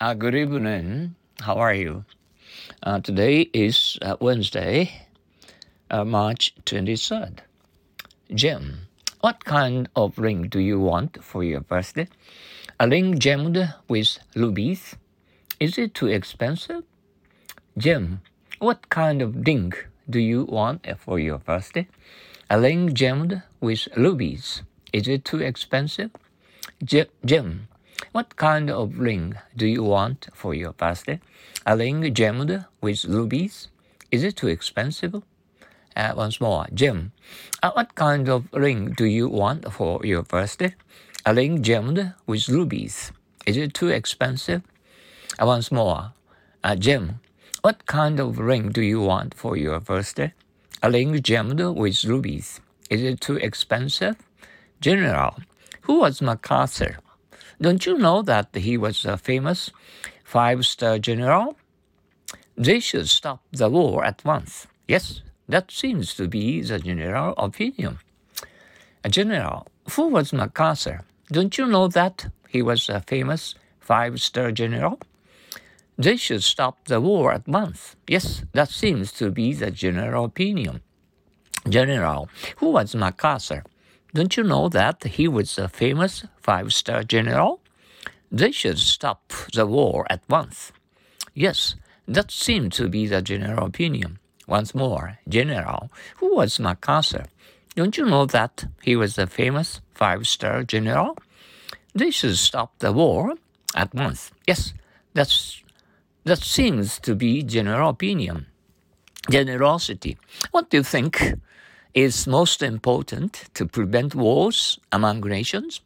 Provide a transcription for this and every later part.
Uh, good evening. How are you? Uh, today is uh, Wednesday, March 23rd. Gem, what kind of ring do you want for your birthday? A ring gemmed with rubies? Is it too expensive? Gem, what kind of ring do you want for your birthday? A ring gemmed with rubies. Is it too expensive? Gem, what kind of ring do you want for your birthday? A ring gemmed with rubies? Is it too expensive? Uh, once more, Gem, uh, what kind of ring do you want for your birthday? A ring gemmed with rubies. Is it too expensive? Uh, once more, uh, Gem, what kind of ring do you want for your birthday? A ring gemmed with rubies. Is it too expensive? General, who was MacArthur? Don't you know that he was a famous five star general? They should stop the war at once. Yes, that seems to be the general opinion. A general, who was MacArthur? Don't you know that he was a famous five star general? They should stop the war at once. Yes, that seems to be the general opinion. General, who was MacArthur? Don't you know that he was a famous five star general? They should stop the war at once. Yes, that seemed to be the general opinion. Once more, General, who was MacArthur? Don't you know that he was a famous five star general? They should stop the war at once. Yes, that's, that seems to be general opinion. Generosity. What do you think is most important to prevent wars among nations?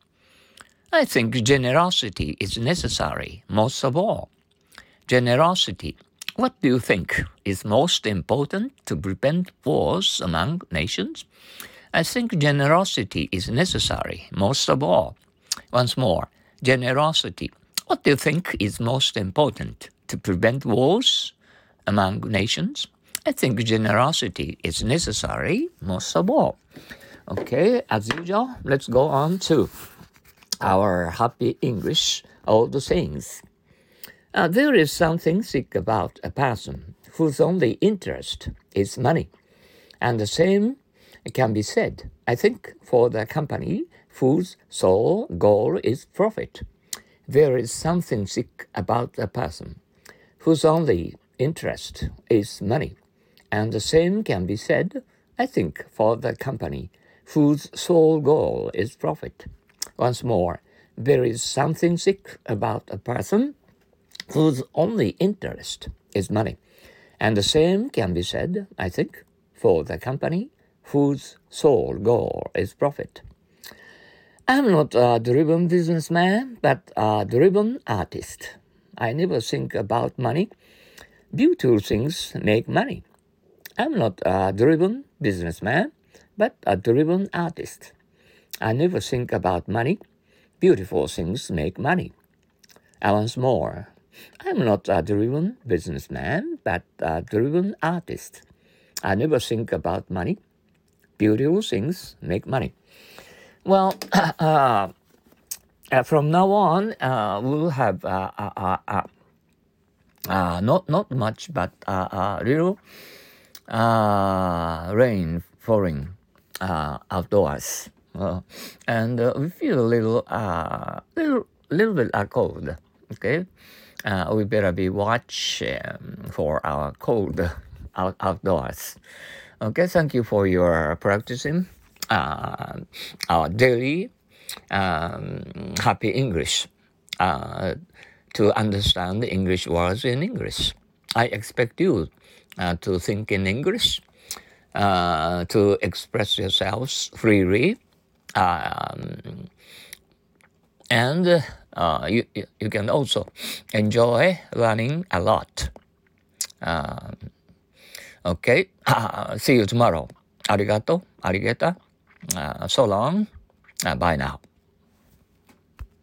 I think generosity is necessary most of all. Generosity. What do you think is most important to prevent wars among nations? I think generosity is necessary most of all. Once more, generosity. What do you think is most important to prevent wars among nations? I think generosity is necessary most of all. Okay, as usual, let's go on to our happy English old sayings. Uh, there is something sick about a person whose only interest is money, and the same can be said, I think, for the company whose sole goal is profit. There is something sick about a person whose only interest is money, and the same can be said, I think, for the company whose sole goal is profit. Once more, there is something sick about a person whose only interest is money. And the same can be said, I think, for the company whose sole goal is profit. I'm not a driven businessman, but a driven artist. I never think about money. Beautiful things make money. I'm not a driven businessman, but a driven artist. I never think about money. Beautiful things make money. And once more, I'm not a driven businessman, but a driven artist. I never think about money. Beautiful things make money. Well, uh, uh, from now on, uh, we'll have uh, uh, uh, not not much, but a little uh, rain falling uh, outdoors, uh, and uh, we feel a little, uh, little, little bit uh, cold. Okay, uh, we better be watching for our cold out- outdoors. Okay, thank you for your practicing uh, our daily um, happy English uh, to understand the English words in English. I expect you uh, to think in English, uh, to express yourselves freely, um, and uh, you, you can also enjoy learning a lot. Um, okay, see you tomorrow. Arigato, arigata, uh, so long, uh, bye now.